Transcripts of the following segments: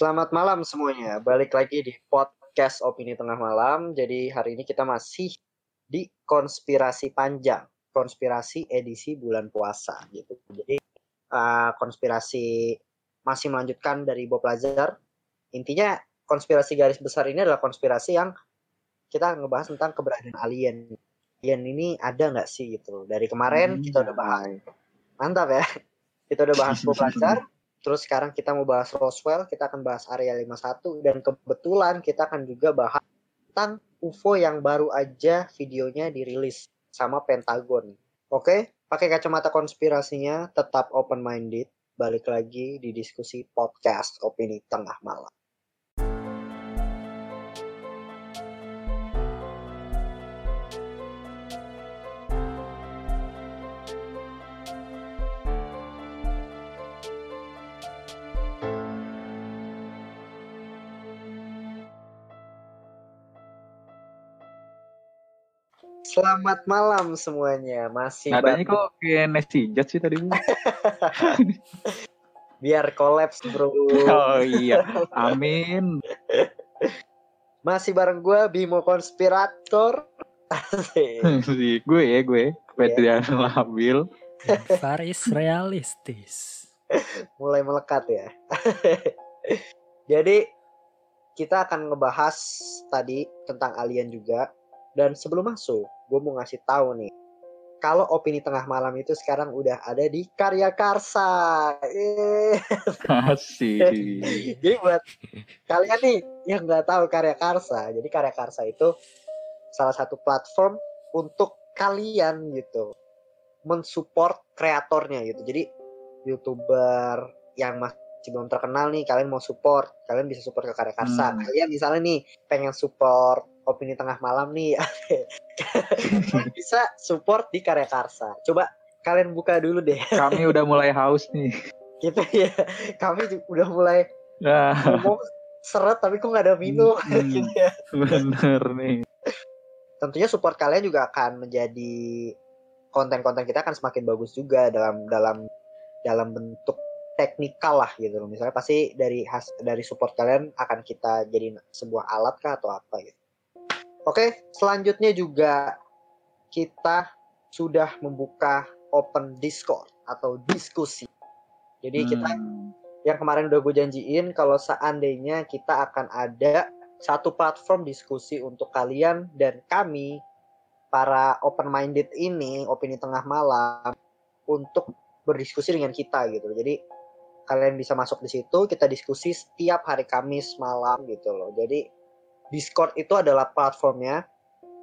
Selamat malam semuanya. Balik lagi di podcast Opini Tengah Malam. Jadi hari ini kita masih di konspirasi panjang, konspirasi edisi bulan puasa gitu. Jadi uh, konspirasi masih melanjutkan dari Bob Lazar. Intinya konspirasi garis besar ini adalah konspirasi yang kita ngebahas tentang keberadaan alien. Alien ini ada nggak sih gitu. Dari kemarin hmm, kita udah bahas. Mantap ya. Kita udah bahas Bob Lazar. Terus sekarang kita mau bahas Roswell, kita akan bahas Area 51 dan kebetulan kita akan juga bahas tentang UFO yang baru aja videonya dirilis sama Pentagon. Oke, pakai kacamata konspirasinya, tetap open minded. Balik lagi di diskusi podcast opini tengah malam. Selamat malam semuanya. Masih Nadanya kok kayak Jet sih tadi. Biar kolaps, Bro. Oh iya. Amin. Masih bareng gue Bimo Konspirator. gue ya, gue. Petrian yeah. labil. Faris realistis. Mulai melekat ya. Jadi kita akan ngebahas tadi tentang alien juga dan sebelum masuk, gue mau ngasih tahu nih, kalau opini tengah malam itu sekarang udah ada di Karya Karsa. Asik. jadi buat kalian nih yang nggak tahu Karya Karsa, jadi Karya Karsa itu salah satu platform untuk kalian gitu mensupport kreatornya gitu. Jadi youtuber yang masih belum terkenal nih, kalian mau support, kalian bisa support ke Karya Karsa. Hmm. Kalian misalnya nih pengen support opini tengah malam nih bisa support di Karya Karsa. Coba kalian buka dulu deh. Kami udah mulai haus nih. Gitu ya. Kami udah mulai nah. ngomong seret tapi kok nggak ada minum hmm, gitu ya. Bener nih. Tentunya support kalian juga akan menjadi konten-konten kita akan semakin bagus juga dalam dalam dalam bentuk teknikal lah gitu loh. Misalnya pasti dari has, dari support kalian akan kita jadi sebuah alat kah atau apa gitu. Oke, selanjutnya juga kita sudah membuka open Discord atau diskusi. Jadi hmm. kita yang kemarin udah gue janjiin kalau seandainya kita akan ada satu platform diskusi untuk kalian dan kami para open minded ini opini tengah malam untuk berdiskusi dengan kita gitu. Jadi kalian bisa masuk di situ, kita diskusi setiap hari Kamis malam gitu loh. Jadi Discord itu adalah platformnya.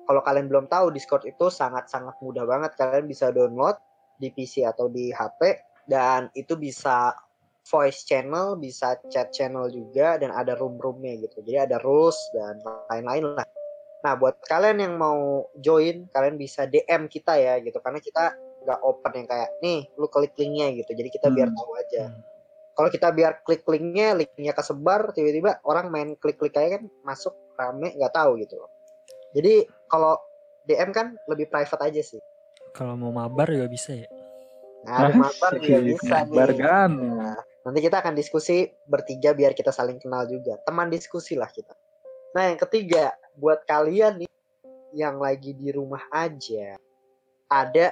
Kalau kalian belum tahu, Discord itu sangat-sangat mudah banget. Kalian bisa download di PC atau di HP dan itu bisa voice channel, bisa chat channel juga dan ada room-roomnya gitu. Jadi ada rules dan lain-lain lah. Nah, buat kalian yang mau join, kalian bisa DM kita ya gitu. Karena kita nggak open yang kayak nih, lu klik linknya gitu. Jadi kita biar hmm. tahu aja. Hmm kalau kita biar klik linknya linknya kesebar tiba-tiba orang main klik-klik aja kan masuk rame nggak tahu gitu loh. Jadi kalau DM kan lebih private aja sih. Kalau mau mabar juga bisa ya? Nah mabar juga bisa mabar nih kan. Nah, nanti kita akan diskusi bertiga biar kita saling kenal juga. Teman diskusi lah kita. Nah yang ketiga buat kalian nih yang lagi di rumah aja ada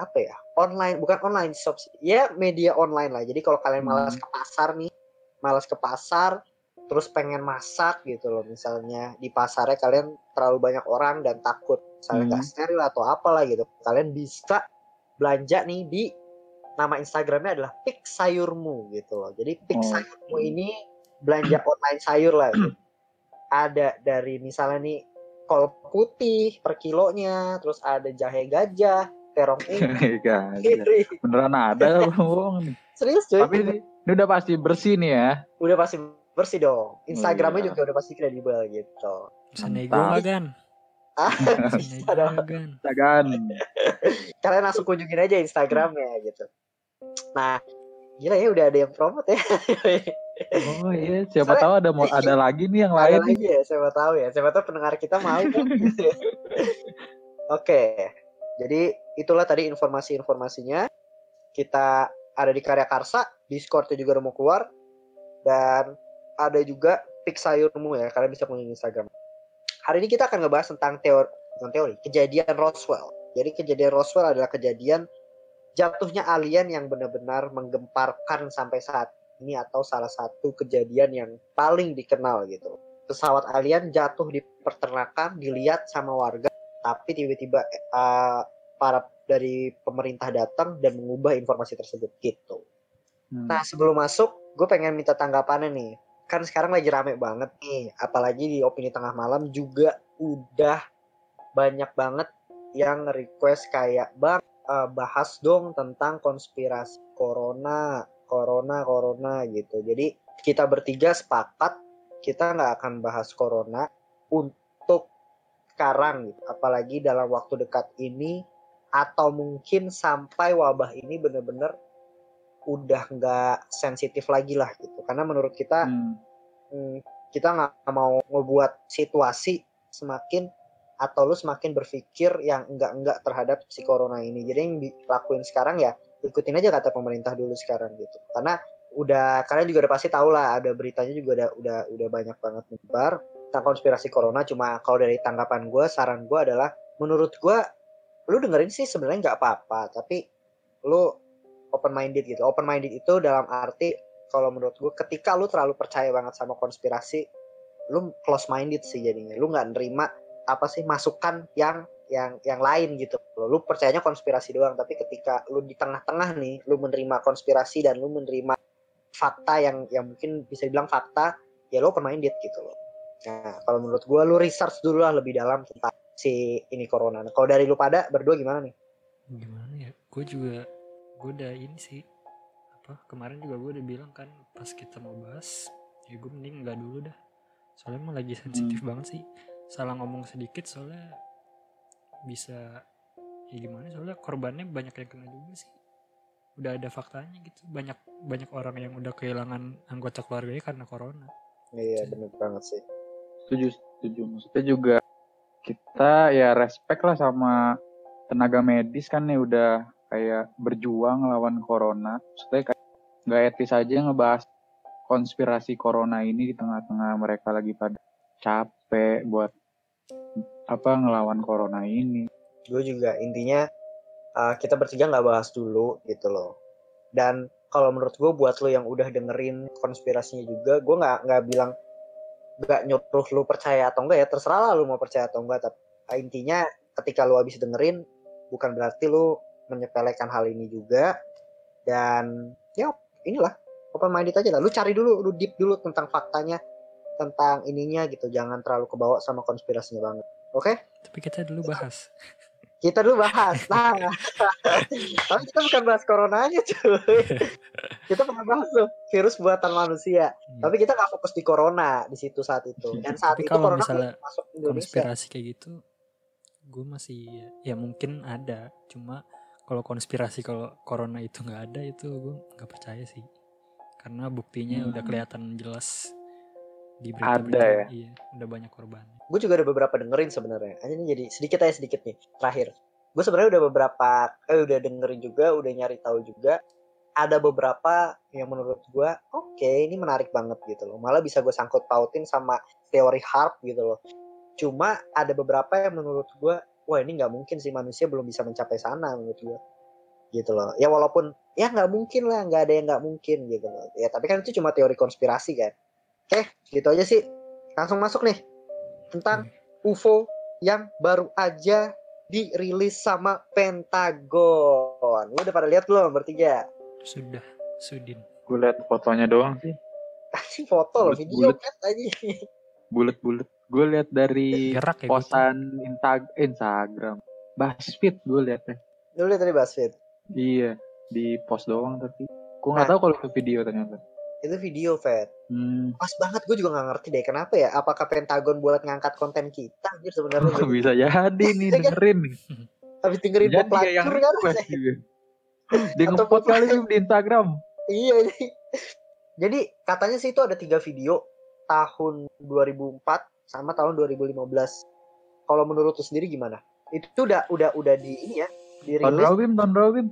apa ya online bukan online shop ya media online lah jadi kalau kalian malas hmm. ke pasar nih malas ke pasar terus pengen masak gitu loh misalnya di pasarnya kalian terlalu banyak orang dan takut misalnya nggak hmm. steril atau apalah gitu kalian bisa belanja nih di nama Instagramnya adalah Pik Sayurmu gitu loh jadi Pik oh. Sayurmu ini belanja online sayur lah gitu. ada dari misalnya nih kol putih per kilonya terus ada jahe gajah terong ini. Beneran ada bohong nih. Serius cuy. Tapi ini, ini udah pasti bersih nih ya. Udah pasti bersih dong. Instagramnya oh, iya. juga udah pasti kredibel gitu. Senego kan? Ah, bisa kan. Kalian langsung kunjungin aja Instagramnya gitu. Nah, gila ya udah ada yang promote ya. oh iya, siapa Soalnya, tahu ada mau ada lagi nih yang lain. Ada lagi ya, siapa tahu ya. Siapa tahu pendengar kita mau kan. Oke. Jadi itulah tadi informasi-informasinya. Kita ada di Karya Karsa, Discord juga udah mau keluar. Dan ada juga Pik Sayurmu ya, kalian bisa kunjungi Instagram. Hari ini kita akan ngebahas tentang teori, bukan teori, kejadian Roswell. Jadi kejadian Roswell adalah kejadian jatuhnya alien yang benar-benar menggemparkan sampai saat ini atau salah satu kejadian yang paling dikenal gitu. Pesawat alien jatuh di peternakan, dilihat sama warga, tapi tiba-tiba uh, para dari pemerintah datang dan mengubah informasi tersebut gitu. Hmm. Nah sebelum masuk, gue pengen minta tanggapannya nih. Kan sekarang lagi rame banget nih, apalagi di opini tengah malam juga udah banyak banget yang request kayak bang uh, bahas dong tentang konspirasi corona, corona, corona gitu. Jadi kita bertiga sepakat kita nggak akan bahas corona untuk sekarang gitu. Apalagi dalam waktu dekat ini atau mungkin sampai wabah ini benar-benar udah nggak sensitif lagi lah gitu karena menurut kita Hmm. hmm, kita nggak mau ngebuat situasi semakin atau lu semakin berpikir yang enggak-enggak terhadap si corona ini jadi yang dilakuin sekarang ya ikutin aja kata pemerintah dulu sekarang gitu karena udah kalian juga udah pasti tahu lah ada beritanya juga udah udah udah banyak banget menyebar tentang konspirasi corona cuma kalau dari tanggapan gue saran gue adalah menurut gue lu dengerin sih sebenarnya nggak apa-apa tapi lu open minded gitu. Open minded itu dalam arti kalau menurut gue ketika lu terlalu percaya banget sama konspirasi lu close minded sih jadinya. Lu nggak nerima apa sih masukan yang yang yang lain gitu. Lu percayanya konspirasi doang tapi ketika lu di tengah-tengah nih lu menerima konspirasi dan lu menerima fakta yang yang mungkin bisa dibilang fakta ya lu open minded gitu loh nah kalau menurut gue lu research dulu lah lebih dalam tentang si ini corona. Nah, kalau dari lu pada berdua gimana nih? Gimana ya? Gue juga gue udah ini sih. Apa kemarin juga gue udah bilang kan pas kita mau bahas ya gue mending nggak dulu dah. Soalnya emang lagi sensitif banget sih. Salah ngomong sedikit soalnya bisa ya gimana soalnya korbannya banyak yang kena juga sih. Udah ada faktanya gitu. Banyak banyak orang yang udah kehilangan anggota keluarganya karena corona. Iya bener banget sih setuju setuju. Maksudnya juga kita ya respect lah sama tenaga medis kan nih udah kayak berjuang lawan corona. Maksudnya kayak nggak etis aja ngebahas konspirasi corona ini di tengah-tengah mereka lagi pada capek buat apa ngelawan corona ini. Gue juga intinya uh, kita bertiga nggak bahas dulu gitu loh. Dan kalau menurut gue buat lo yang udah dengerin konspirasinya juga gue nggak nggak bilang nggak nyuruh lu percaya atau enggak ya terserah lah lu mau percaya atau enggak tapi uh, intinya ketika lu habis dengerin bukan berarti lu menyepelekan hal ini juga dan ya inilah open minded aja lah. Lu cari dulu lu deep dulu tentang faktanya tentang ininya gitu. Jangan terlalu kebawa sama konspirasinya banget. Oke? Tapi kita dulu bahas. Kita dulu bahas. Nah. Tapi kita bukan bahas coronanya cuy. Kita pernah bahas tuh virus buatan manusia. Hmm. tapi kita nggak fokus di corona di situ saat itu. Dan saat Tapi itu kalau corona misalnya masuk Indonesia. konspirasi kayak gitu gue masih ya mungkin ada. Cuma kalau konspirasi kalau corona itu nggak ada itu gue nggak percaya sih. Karena buktinya udah Hmm. kelihatan jelas di Ada berita ya? iya udah banyak korban. Gue juga ada beberapa dengerin sebenarnya. Ini jadi sedikit aja sedikit nih. Terakhir. Gue sebenarnya udah beberapa eh udah dengerin juga udah nyari tahu juga ada beberapa yang menurut gue oke ini menarik banget gitu loh. Malah bisa gue sangkut pautin sama teori harp gitu loh. Cuma ada beberapa yang menurut gue wah ini nggak mungkin sih manusia belum bisa mencapai sana menurut gue gitu loh. Ya walaupun ya nggak mungkin lah nggak ada yang nggak mungkin gitu loh. Ya tapi kan itu cuma teori konspirasi kan. Oke gitu aja sih. Langsung masuk nih tentang UFO yang baru aja dirilis sama Pentagon. Lu udah pada lihat belum bertiga? Sudah sudin gue liat fotonya doang sih Kasih foto loh, video bulet. kan tadi. bulet-bulet gue liat dari gerak ya posan Insta- Instagram Buzzfeed gue liatnya Lu lihat tadi BuzzFeed. iya di post doang tapi gue nggak Nah. tahu kalau itu video ternyata Itu video, Fed. hmm, Pas banget gue juga gak ngerti deh kenapa ya. Apakah Pentagon buat ngangkat konten kita anjir sebenarnya. bisa jadi nih kan? dengerin nih Habis dengerin yang Pelacur kan. Dia Atau ngepot kali di Instagram Iya. Jadi, jadi katanya sih itu ada tiga video tahun 2004 sama tahun 2015. Kalau menurut lu sendiri gimana? Itu udah udah udah di ini ya, tahun dirilis berapa Bim? tahun berapa Bim?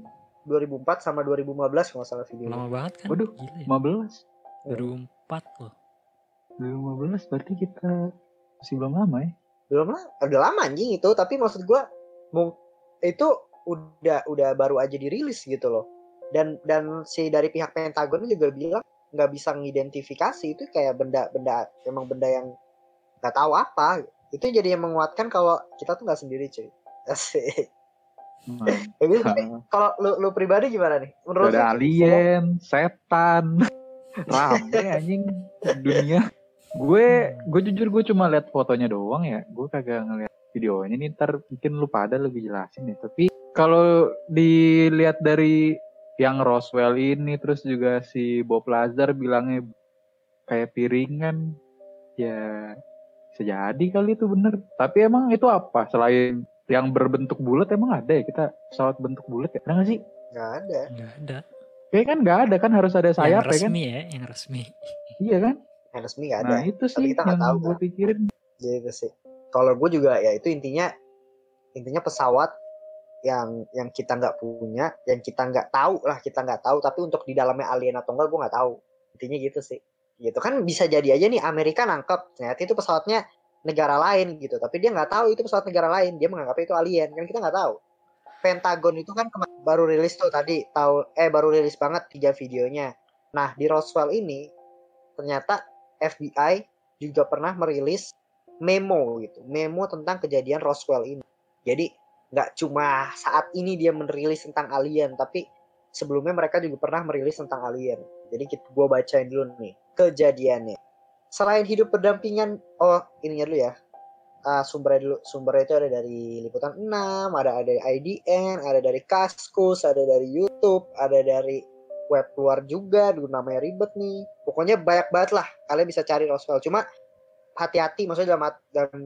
2004 sama 2015 kalau nggak salah videonya. lama banget kan Waduh, gila ya 15 2004 loh 2015 berarti kita masih belum lama ya. belum lah udah lama anjing itu tapi maksud gua mung itu udah udah baru aja dirilis gitu loh dan dan si dari pihak Pentagon juga bilang nggak bisa mengidentifikasi itu kayak benda-benda emang benda yang nggak tahu apa itu jadi yang menguatkan kalau kita tuh nggak sendiri cuy Asik. Tapi kalau lu, lu pribadi gimana nih menurut ada alien, setan, rame anjing dunia. Gue gue jujur gue cuma lihat fotonya doang ya. Gue kagak ngeliat videonya nih ntar mungkin lu pada lebih jelasin ya. Tapi kalau dilihat dari yang Roswell ini terus juga si Bob Lazar bilangnya kayak piringan ya bisa jadi kali itu bener. Tapi emang itu apa selain yang berbentuk bulat emang ada ya kita pesawat bentuk bulat ya? Ada nggak sih? nggak ada nggak ada Kayak kan nggak ada kan harus ada yang sayap ya kan? resmi ya yang resmi Iya kan? yang resmi nggak ada Nah itu sih kita nggak yang tahu, gue kan? pikirin. gitu sih kalau gue juga ya itu intinya intinya pesawat yang yang kita nggak punya yang kita nggak tahu lah kita nggak tahu tapi untuk di dalamnya alien atau enggak gue nggak tahu. Intinya gitu sih. Gitu. Kan bisa jadi aja nih Amerika nangkep ternyata itu pesawatnya negara lain gitu tapi dia nggak tahu itu pesawat negara lain dia menganggapnya itu alien kan kita nggak tahu. Pentagon itu kan baru rilis tuh tadi tahu eh baru rilis banget tiga videonya. Nah di Roswell ini ternyata FBI juga pernah merilis memo gitu memo tentang kejadian Roswell ini. Jadi nggak cuma saat ini dia merilis tentang alien tapi sebelumnya mereka juga pernah merilis tentang alien. Jadi gua bacain dulu nih kejadiannya. Selain hidup berdampingan oh ininya dulu ya. Ah, sumbernya dulu sumbernya itu ada dari liputan 6 ada dari IDN ada dari Kaskus ada dari YouTube ada dari web luar juga dulu namanya ribet nih. Pokoknya banyak banget lah kalian bisa cari Roswell. Cuma hati-hati maksudnya dalam dalam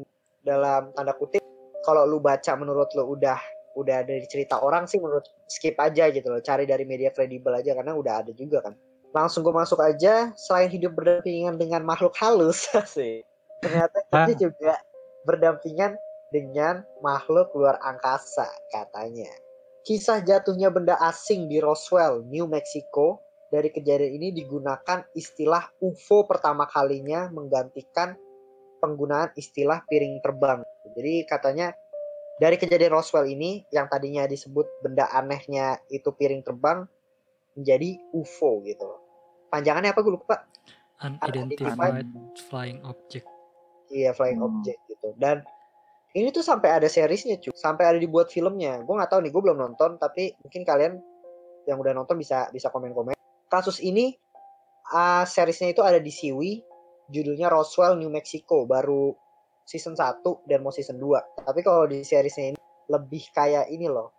dalam tanda kutip kalau lu baca menurut lu udah udah dari cerita orang sih menurut skip aja gitu loh. Cari dari media kredibel aja karena udah ada juga kan. Langsung gue masuk aja selain hidup berdampingan dengan makhluk halus sih ternyata kita juga berdampingan dengan makhluk luar angkasa katanya. Kisah jatuhnya benda asing di Roswell New Mexico dari kejadian ini digunakan istilah UFO pertama kalinya menggantikan penggunaan istilah piring terbang. Jadi katanya dari kejadian Roswell ini yang tadinya disebut benda anehnya itu piring terbang menjadi UFO gitu loh. Panjangannya apa gue lupa. unidentified flying object Iya flying Hmm. object gitu. Dan ini tuh sampai ada seriesnya cuy. Sampai ada dibuat filmnya. Gue nggak tahu nih, gue belum nonton. Tapi mungkin kalian yang udah nonton bisa bisa komen-komen. Kasus ini uh, seriesnya itu ada di Siwi. Judulnya Roswell New Mexico. Baru season 1 dan mau season 2. Tapi kalau di seriesnya ini lebih kayak ini loh.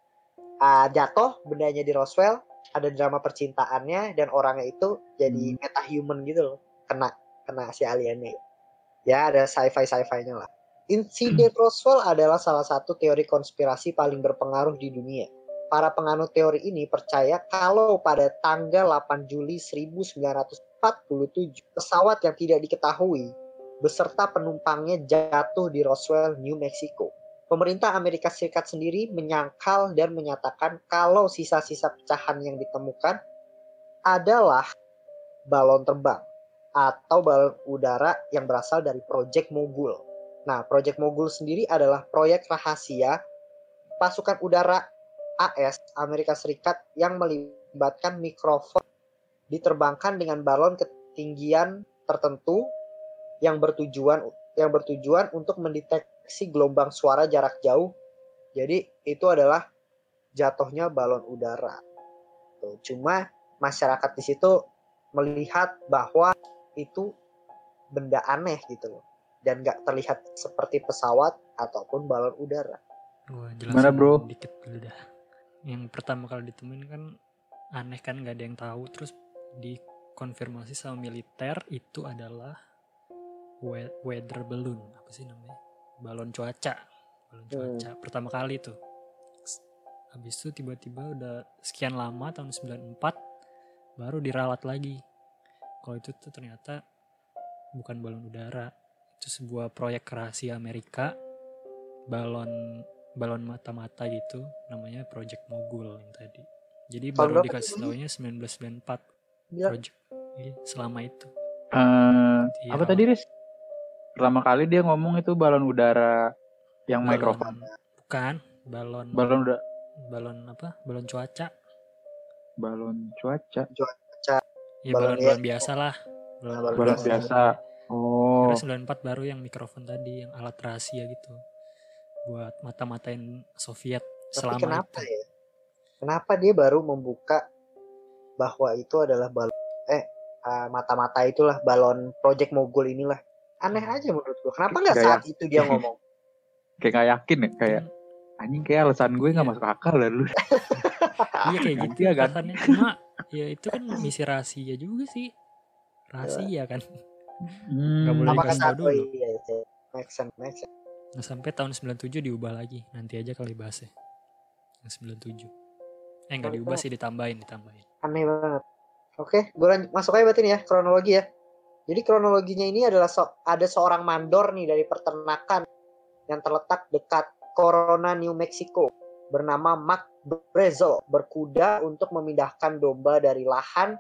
Uh, jatuh bendanya di Roswell. Ada drama percintaannya dan orangnya itu jadi Hmm. metahuman gitu loh. Kena kena si aliennya. Ya ada sci-fi sci-fi-nya lah. Insiden Roswell adalah salah satu teori konspirasi paling berpengaruh di dunia. Para penganut teori ini percaya kalau pada tanggal 8 Juli 1947 pesawat yang tidak diketahui beserta penumpangnya jatuh di Roswell, New Mexico. Pemerintah Amerika Serikat sendiri menyangkal dan menyatakan kalau sisa-sisa pecahan yang ditemukan adalah balon terbang atau balon udara yang berasal dari Project Mogul. Nah, Project Mogul sendiri adalah proyek rahasia pasukan udara AS Amerika Serikat yang melibatkan mikrofon diterbangkan dengan balon ketinggian tertentu yang bertujuan yang bertujuan untuk mendeteksi gelombang suara jarak jauh. Jadi itu adalah jatuhnya balon udara. Tuh, cuma masyarakat di situ melihat bahwa itu benda aneh gitu loh dan nggak terlihat seperti pesawat ataupun balon udara. Gimana, jelasin bro? dikit dulu dah. Yang pertama kali ditemuin kan aneh kan nggak ada yang tahu terus dikonfirmasi sama militer itu adalah weather balloon. Apa sih namanya? Balon cuaca. Balon Hmm. cuaca. Pertama kali tuh. Habis itu tiba-tiba udah sekian lama tahun 94 baru diralat lagi. Kalau itu tuh ternyata bukan balon udara. Itu sebuah proyek rahasia Amerika. Balon balon mata-mata gitu. Namanya Project Mogul yang tadi. Jadi Tahun baru dikasih taunya 1994 Ya, project. Iya, selama itu. Eh, Di apa awal. tadi, Riz? Pertama kali dia ngomong itu balon udara yang Balon- mikrofon. Bukan, balon Balon udara, balon apa? Balon cuaca. balon cuaca, Ya Balon balon-balon biasa lah. Balon, Balon balon biasa. Oh, Terus 94 baru yang mikrofon tadi yang alat rahasia gitu. Buat mata-matain Soviet Tapi selama kenapa itu. ya? Kenapa dia baru membuka bahwa itu adalah balon eh ah, mata-mata itulah balon Project Mogul inilah. Aneh Hmm. aja menurut gua. Kenapa nggak Nggak saat itu dia ngomong? kayak nggak yakin ya, kayak anjing kayak alasan gue nggak Iya. masuk akal lah lu. Iya kayak gitu Iya kan? Cuma ya itu kan misi rahasia juga sih. Rahasia kan. Hmm, Nggak boleh dikasih tahu dulu. iya, iya. Make sense, make sense. Nah, sampai tahun 97 diubah lagi. Nanti aja kali bahasnya. Yang 97. Eh enggak diubah sih ditambahin, ditambahin. Aneh banget. Oke, gue lanjut masuk aja berarti nih ya kronologi ya. Jadi kronologinya ini adalah so- ada seorang mandor nih dari peternakan yang terletak dekat Corona, New Mexico bernama Mark Brezel berkuda untuk memindahkan domba dari lahan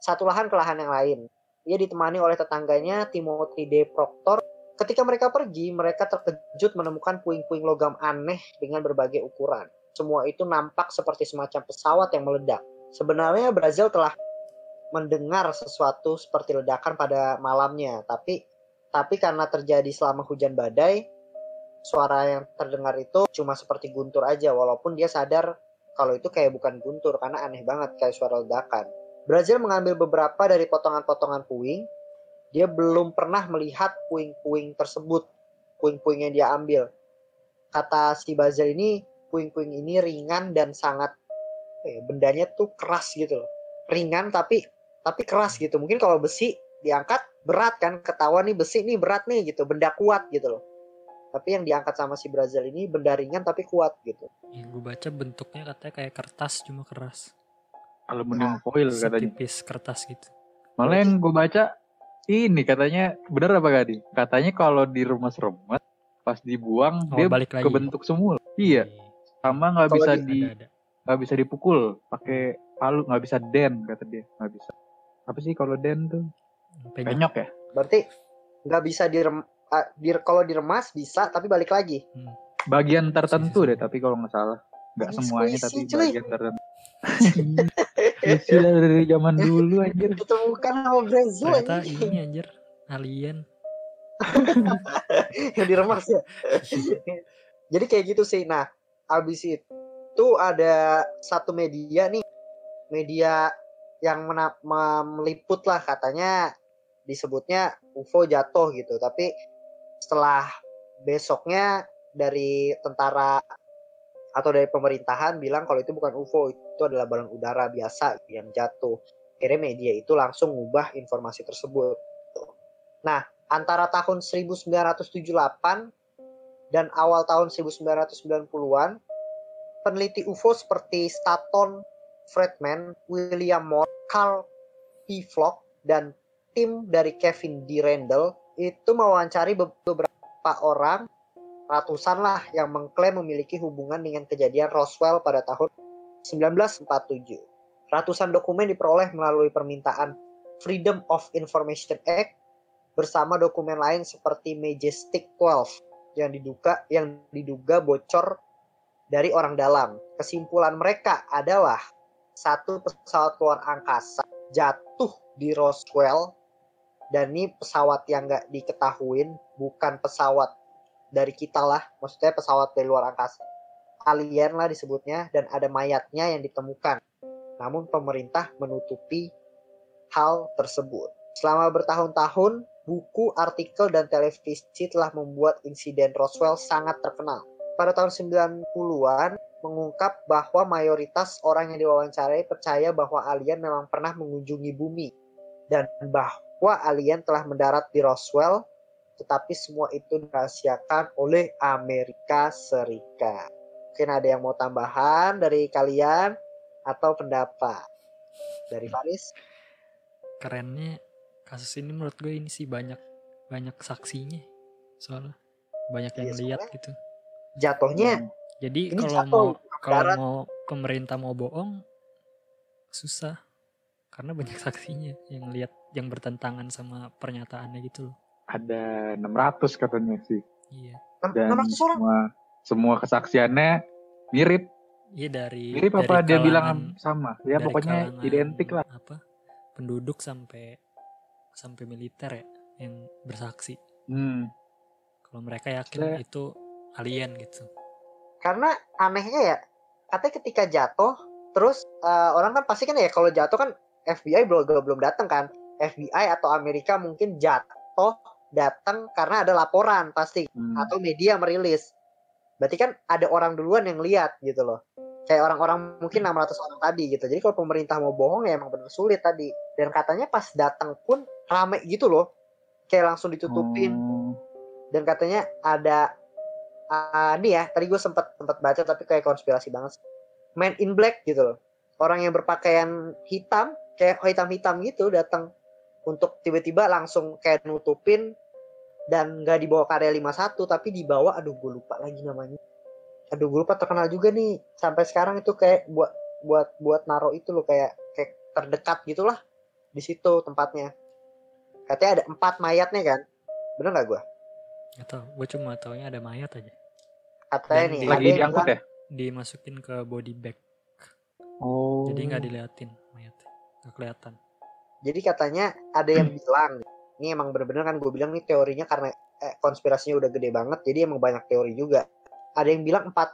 satu lahan ke lahan yang lain. Ia ditemani oleh tetangganya Timothy D. Proctor. Ketika mereka pergi, mereka terkejut menemukan puing-puing logam aneh dengan berbagai ukuran. Semua itu nampak seperti semacam pesawat yang meledak. Sebenarnya Brazil telah mendengar sesuatu seperti ledakan pada malamnya, tapi tapi karena terjadi selama hujan badai, suara yang terdengar itu cuma seperti guntur aja walaupun dia sadar kalau itu kayak bukan guntur karena aneh banget kayak suara ledakan. Brazil mengambil beberapa dari potongan-potongan puing. Dia belum pernah melihat puing-puing tersebut, puing-puing yang dia ambil. Kata si Brazil ini, puing-puing ini ringan dan sangat eh, bendanya tuh keras gitu loh. Ringan tapi tapi keras gitu. Mungkin kalau besi diangkat berat kan, ketahuan nih besi nih berat nih gitu, benda kuat gitu loh. Tapi yang diangkat sama si Brazil ini benda ringan tapi kuat gitu. Yang gue baca bentuknya katanya kayak kertas cuma keras. aluminium foil katanya. Setipis kertas gitu. Malah yang gue baca ini katanya bener apa gak di? Katanya kalau di rumah remet pas dibuang Oh, dia balik lagi. kebentuk semula. Iya, sama nggak bisa di- nggak bisa dipukul pakai palu nggak bisa den kata dia nggak bisa. Apa sih kalau den tuh? Penyok. Penyok ya? Berarti nggak bisa direm ah, dir- kalau diremas bisa tapi balik lagi. Bagian tertentu deh tapi kalau nggak salah nggak semuanya squishy, tapi cuy. bagian tertentu. Istilah dari zaman dulu anjir. Ditemukan sama Brazil Ternyata ini ini anjir alien. yang diremas ya. Jadi kayak gitu sih. Nah, abis itu ada satu media nih, media yang mena- meliput lah katanya disebutnya UFO jatuh gitu. Tapi setelah besoknya dari tentara atau dari pemerintahan bilang kalau itu bukan UFO, itu adalah balon udara biasa yang jatuh. Akhirnya media itu langsung ngubah informasi tersebut. Nah, antara tahun 1978 dan awal tahun 1990-an, peneliti UFO seperti Staton Friedman, William Moore, Carl P. Flock, dan tim dari Kevin D. Randall itu mewawancari be- beberapa orang, ratusan lah, yang mengklaim memiliki hubungan dengan kejadian Roswell pada tahun 1947. Ratusan dokumen diperoleh melalui permintaan Freedom of Information Act bersama dokumen lain seperti Majestic 12 yang diduga yang diduga bocor dari orang dalam. Kesimpulan mereka adalah satu pesawat luar angkasa jatuh di Roswell dan ini pesawat yang nggak diketahuin bukan pesawat dari kita lah, maksudnya pesawat dari luar angkasa. Alien lah disebutnya dan ada mayatnya yang ditemukan. Namun pemerintah menutupi hal tersebut. Selama bertahun-tahun, buku, artikel, dan televisi telah membuat insiden Roswell sangat terkenal. Pada tahun 90-an, mengungkap bahwa mayoritas orang yang diwawancarai percaya bahwa alien memang pernah mengunjungi bumi. Dan bahwa alien telah mendarat di Roswell, tetapi semua itu dirahasiakan oleh Amerika Serikat. Mungkin ada yang mau tambahan dari kalian atau pendapat? Dari Faris? Kerennya kasus ini menurut gue ini sih banyak banyak saksinya. Soalnya banyak yang Iya, lihat gitu. Jatuhnya Jadi Ini kalau jatuh, mau kalau mau pemerintah mau bohong susah karena banyak saksinya yang lihat yang bertentangan sama pernyataannya gitu loh. Ada 600 katanya sih. Iya. Dan 600 orang. semua semua kesaksiannya mirip. Iya dari Mirip dari apa dia bilang kalangan- sama? Ya dari pokoknya identik lah. Apa? Penduduk sampai sampai militer ya yang bersaksi. Hmm. Kalau mereka yakin Saya- itu alien gitu. Karena anehnya ya, katanya ketika jatuh, terus eh, orang kan pasti kan ya kalau jatuh kan FBI belum belum datang kan. FBI atau Amerika mungkin jatuh datang karena ada laporan pasti Hmm. atau media merilis. Berarti kan ada orang duluan yang lihat gitu loh. Kayak orang-orang mungkin 600 orang tadi gitu. Jadi kalau pemerintah mau bohong ya emang benar sulit tadi. Dan katanya pas datang pun rame gitu loh. Kayak langsung ditutupin Oh. dan katanya ada ah, ini ya tadi gue sempat sempat baca tapi kayak konspirasi banget man in black gitu loh. Orang yang berpakaian hitam kayak hitam hitam gitu datang untuk tiba-tiba langsung kayak nutupin dan nggak dibawa ke area 51 tapi dibawa aduh gue lupa lagi namanya. Aduh gue lupa terkenal juga nih. Sampai sekarang itu kayak buat buat buat naro itu loh kayak kayak terdekat gitulah di situ tempatnya. Katanya ada empat mayatnya kan? Bener nggak gue Gak gue cuma taunya ada mayat aja. Katanya Dan nih Lagi yang diangkut ya? Dimasukin ke body bag. Oh. Jadi nggak diliatin mayatnya. Nggak kelihatan. jadi katanya ada yang bilang ini emang bener-bener kan gue bilang nih teorinya karena eh, konspirasinya udah gede banget jadi emang banyak teori juga ada yang bilang empat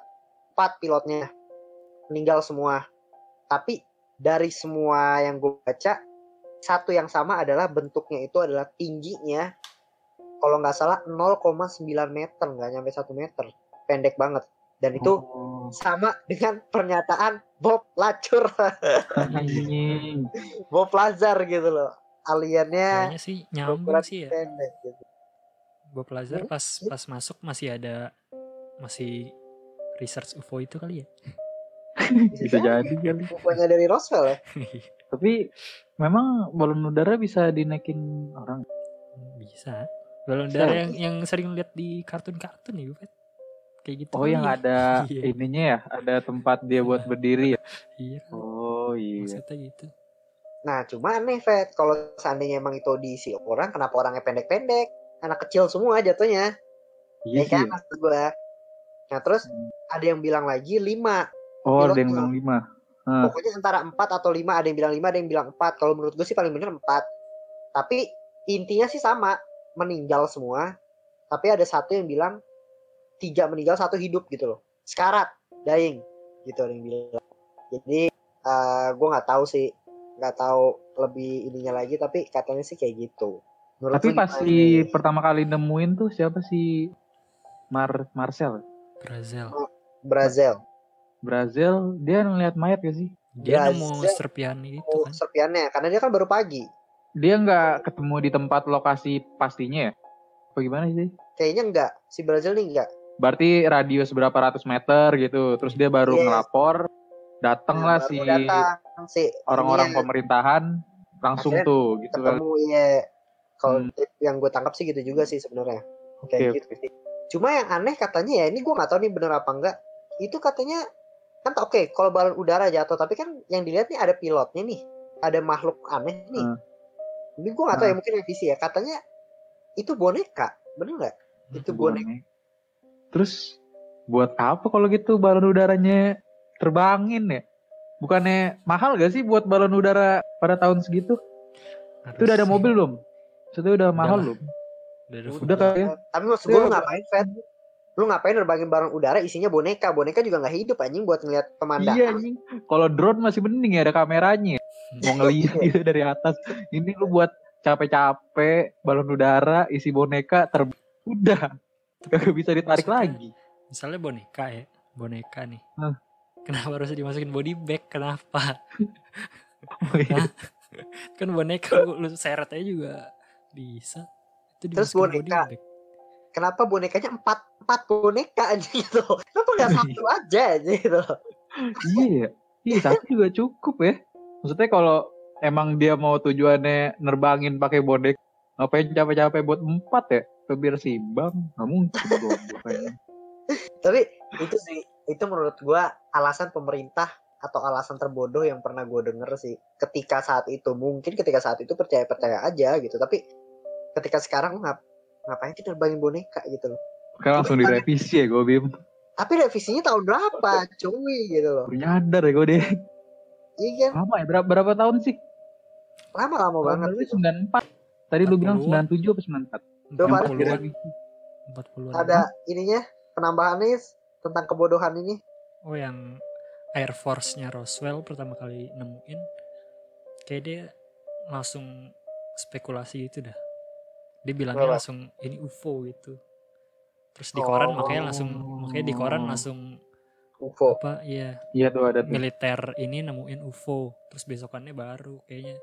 empat pilotnya meninggal semua tapi dari semua yang gue baca satu yang sama adalah bentuknya itu adalah tingginya kalau nggak salah 0,9 meter nggak nyampe satu meter pendek banget dan itu Oh. sama dengan pernyataan Bob Lacur Anjing. Bob Lazar gitu loh aliennya Kayaknya sih nyambung sih ya. pendek gitu. Bob Lazar pas pas masuk masih ada masih research UFO itu kali ya. Bisa jadi kali. Bukannya dari Roswell ya? Tapi memang balon udara bisa dinaikin orang. Bisa. Balon udara yang yang sering lihat di kartun-kartun ya, Bupet. Kayak gitu. Oh kali yang ya. ada Iya. ininya ya, ada tempat dia buat berdiri ya. Iya, Oh iya. maksudnya gitu. Nah, cuma aneh, Fed. Kalau seandainya emang itu diisi orang, kenapa orangnya pendek-pendek? Anak kecil semua jatuhnya. Iya ya kan, ya. maksud gua. Nah, terus Hmm. ada yang bilang lagi lima. Oh ada pilotnya. yang bilang lima. Ah. Pokoknya antara empat atau lima. Ada yang bilang lima, ada yang bilang empat. Kalau menurut gue sih paling bener empat. Tapi intinya sih sama. Meninggal semua. Tapi ada satu yang bilang tiga meninggal, satu hidup gitu loh. Sekarat, dying. Gitu ada yang bilang. Jadi eh gue nggak tahu sih. Nggak tahu lebih ininya lagi. Tapi katanya sih kayak gitu. Menurut Tapi pas si pertama kali nemuin tuh siapa sih? Mar Marcel. Brazil. Brazil. Brazil dia ngeliat mayat gak sih? Dia nemu Brazil. serpian itu Oh, kan. serpiannya. Karena dia kan baru pagi. Dia nggak ketemu di tempat lokasi pastinya ya? Apa gimana sih? Kayaknya enggak. Si Brazil nih enggak. Berarti radius berapa ratus meter gitu. Terus dia baru Yes. ngelapor, datanglah Nah, si baru datang si orang-orang pemerintahan langsung Akhirnya tuh gitu kan. ketemu ya kalau Hmm. yang gue tangkap sih gitu juga sih sebenarnya Oke, kayak oke. gitu sih cuma yang aneh katanya ya ini gue nggak tahu nih bener apa enggak itu katanya kan oke kalau balon udara jatuh tapi kan yang dilihat nih ada pilotnya nih ada makhluk aneh nih Hmm. ini gue nggak tahu ya Hmm. mungkin revisi ya katanya itu boneka bener nggak itu boneka Bonek. Terus buat apa kalau gitu balon udaranya terbangin ya? Bukannya mahal gak sih buat balon udara pada tahun segitu? Itu udah ada mobil belum? Itu udah mahal belum? Udah Udah kali ya? tapi maksud gue lu ngapain Fed lu ngapain nerbangin balon udara isinya boneka boneka juga nggak hidup anjing buat ngeliat pemandangan Iya anjing. Kalau drone masih mending ya ada kameranya. Mau ngeliat gitu dari atas. Ini lu buat capek-capek balon udara isi boneka ter udah gak bisa ditarik Maksudnya- lagi. Misalnya boneka ya, boneka nih. Hah. Kenapa harus dimasukin body bag? Kenapa? Oh, iya. kan boneka lu, lu seret aja juga bisa. Itu Terus body boneka. bag. kenapa bonekanya empat empat boneka aja gitu kenapa nggak satu aja aja gitu iya ya. Iya satu juga cukup ya. Maksudnya kalau emang dia mau tujuannya nerbangin pakai bodek, ngapain capek-capek buat empat ya? Ke biar simbang, nggak mungkin tapi itu sih itu menurut gua alasan pemerintah atau alasan terbodoh yang pernah gue denger sih ketika saat itu mungkin ketika saat itu percaya percaya aja gitu tapi ketika sekarang ngap ngapain kita nerbangin boneka gitu loh Kan langsung direvisi ya gue Bim. tapi revisinya tahun berapa cuy gitu loh nyadar ya gue deh. iya kan Lama ya berapa, berapa tahun sih? lama-lama banget Tahun gitu. lalu 94. Tadi lu bilang 40-an. 97 apa 94? Coba, Yang 40-an, direvisi. 40-an. ada ininya penambahannya tentang kebodohan ini Oh yang Air Force-nya Roswell pertama kali nemuin kayak dia langsung spekulasi gitu dah. Dia bilangnya Kenapa? langsung ini UFO gitu. Terus di koran Oh. makanya langsung makanya di koran langsung UFO apa ya Iya tuh ada tuh. militer ini nemuin UFO. Terus besokannya baru kayaknya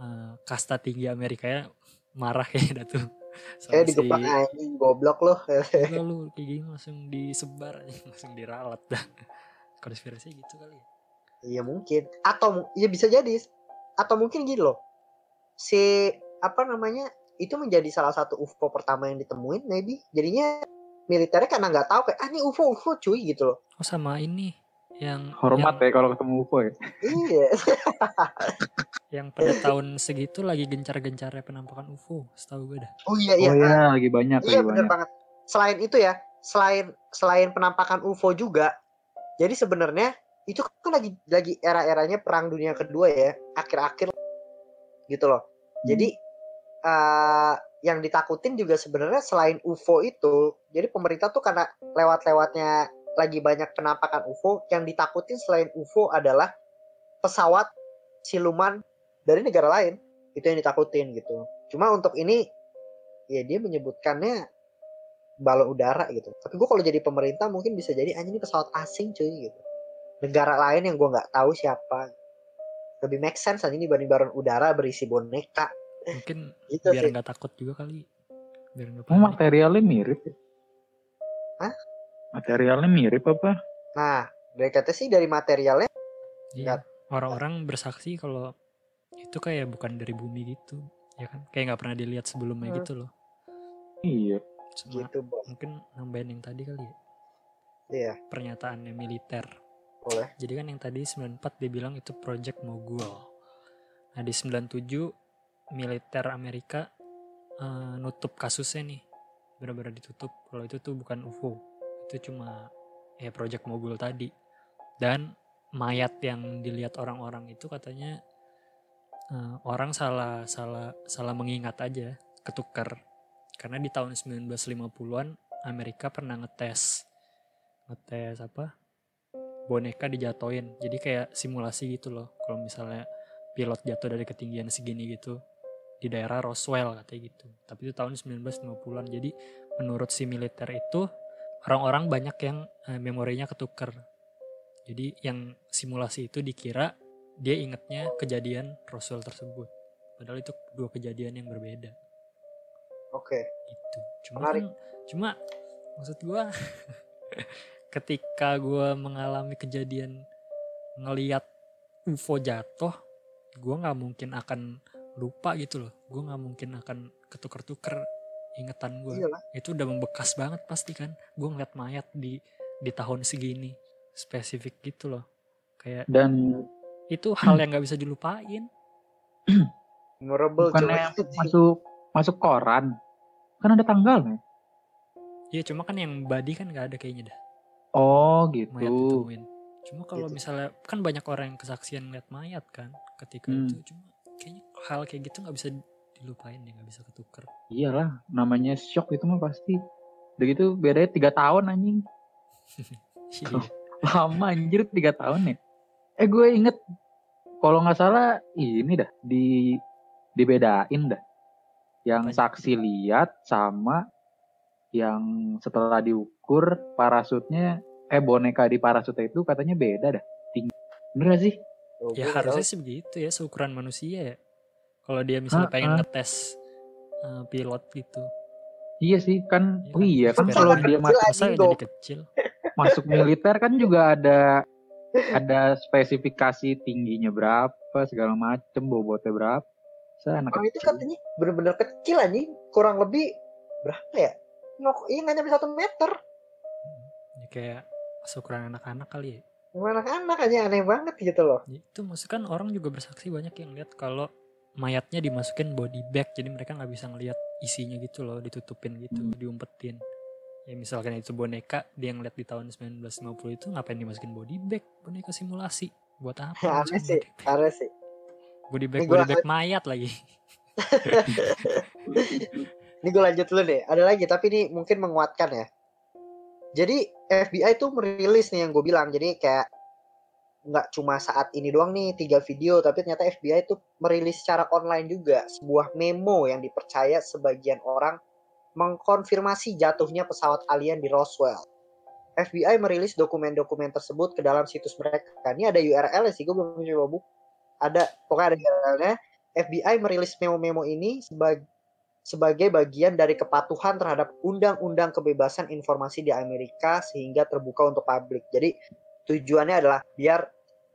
eh, kasta tinggi Amerika ya marah kayaknya dah tuh. Sama kayak si- digepak anjing goblok loh Enggak lu kayak gini langsung disebar langsung diralat dah. Konspirasi gitu kali ya. Iya mungkin. Atau ya bisa jadi. Atau mungkin gini loh. Si apa namanya itu menjadi salah satu UFO pertama yang ditemuin maybe. Jadinya militernya karena nggak tahu kayak ah ini UFO UFO cuy gitu loh. Oh sama ini yang Hormat ya kalau ketemu UFO ya. Iya. Yang, pada tahun segitu lagi gencar-gencarnya penampakan UFO, setahu gue dah. Oh iya iya. Oh iya, lagi banyak, Iya lagi bener banyak. banget. Selain itu ya, selain selain penampakan UFO juga. Jadi sebenarnya itu kan lagi lagi era-eranya perang dunia kedua ya, akhir-akhir gitu loh. Jadi eh yang ditakutin juga sebenarnya selain UFO itu, jadi pemerintah tuh karena lewat-lewatnya lagi banyak penampakan UFO, yang ditakutin selain UFO adalah pesawat siluman dari negara lain. Itu yang ditakutin gitu. Cuma untuk ini ya dia menyebutkannya balon udara gitu. Tapi gue kalau jadi pemerintah mungkin bisa jadi anjing ini pesawat asing cuy gitu. Negara lain yang gue nggak tahu siapa. Lebih make sense anjing dibanding balon udara berisi boneka Mungkin gitu biar nggak takut juga kali. Biar nggak Oh, materialnya mirip ya? Hah? Materialnya mirip apa? Nah, dari kata sih dari materialnya Iya. Orang-orang bersaksi kalau itu kayak bukan dari bumi gitu, ya kan? Kayak nggak pernah dilihat sebelumnya Hmm. gitu loh. Iya. Cuma gitu, Bos. mungkin nambahin yang tadi kali ya, Iya, pernyataannya militer. boleh. Jadi kan yang tadi 94 dia bilang itu project mogul. Nah di 97 militer Amerika eh, nutup kasusnya nih. Benar-benar ditutup. Kalau itu tuh bukan UFO. Itu cuma ya project mogul tadi. Dan mayat yang dilihat orang-orang itu katanya eh, orang salah salah salah mengingat aja, ketukar. Karena di tahun 1950-an Amerika pernah ngetes ngetes apa? boneka dijatoin jadi kayak simulasi gitu loh. Kalau misalnya pilot jatuh dari ketinggian segini gitu di daerah Roswell katanya gitu. Tapi itu tahun 1950-an jadi menurut si militer itu orang-orang banyak yang eh, memorinya ketuker jadi yang simulasi itu dikira dia ingetnya kejadian Roswell tersebut. Padahal itu dua kejadian yang berbeda. Oke. gitu. Cuma Menarik. kan cuma maksud gua ketika gua mengalami kejadian ngeliat UFO jatuh gua nggak mungkin akan lupa gitu loh. Gua nggak mungkin akan ketuker-tuker ingetan gua. Iyalah. itu udah membekas banget pasti kan. Gua ngeliat mayat di di tahun segini spesifik gitu loh. Kayak Dan itu hal yang nggak bisa dilupain Memorable bukannya masuk masuk koran. Kan ada tanggalnya. ya cuma kan yang body kan nggak ada kayaknya dah Oh mayat gitu. ditemuin. Cuma kalau Gitu. misalnya kan banyak orang yang kesaksian ngeliat mayat kan ketika Hmm. itu cuma kayaknya hal kayak gitu nggak bisa dilupain ya nggak bisa ketuker. Iyalah, namanya shock itu mah pasti. Udah gitu bedanya tiga tahun anjing. Iya. Lama anjir tiga tahun ya. Eh gue inget kalau nggak salah ini dah di dibedain dah. Yang saksi lihat sama yang setelah diukur parasutnya eh boneka di parasutnya itu katanya beda dah. Tinggi. Bener gak sih? Oh, ya harusnya tahu. sih begitu ya seukuran manusia ya. Kalau dia misalnya Ah, pengen ah. ngetes uh, pilot gitu. Iya sih kan. Iya Oh kan? iya kan Eksperimen. kalau dia aja. masuk, kecil? masuk militer kan juga ada ada spesifikasi tingginya berapa segala macem bobotnya berapa. Saya anak Orang itu katanya bener-bener kecil anjing. Kurang lebih berapa ya? Nok, iya nggak nyampe satu meter. Ya kayak seukuran anak-anak kali ya. anak-anak aja aneh banget gitu loh itu maksud kan orang juga bersaksi banyak yang lihat kalau mayatnya dimasukin body bag jadi mereka nggak bisa ngelihat isinya gitu loh ditutupin gitu Hmm. diumpetin ya misalkan itu boneka dia ngeliat di tahun 1950 itu ngapain dimasukin body bag? Boneka simulasi. Buat apa? Aneh masukin sih aneh sih. Body bag Ini body bag mayat lagi. Ini gue lanjut dulu deh. Ada lagi tapi ini mungkin menguatkan ya. Jadi FBI tuh merilis nih yang gue bilang. Jadi kayak nggak cuma saat ini doang nih tiga video, tapi ternyata FBI tuh merilis secara online juga. Sebuah memo yang dipercaya sebagian orang mengkonfirmasi jatuhnya pesawat alien di Roswell. FBI merilis dokumen-dokumen tersebut ke dalam situs mereka. Ini ada URL sih, gue belum coba buka. Ada, pokoknya ada URL-nya. FBI merilis memo-memo ini sebagai sebagai bagian dari kepatuhan terhadap undang-undang kebebasan informasi di Amerika sehingga terbuka untuk publik. Jadi tujuannya adalah biar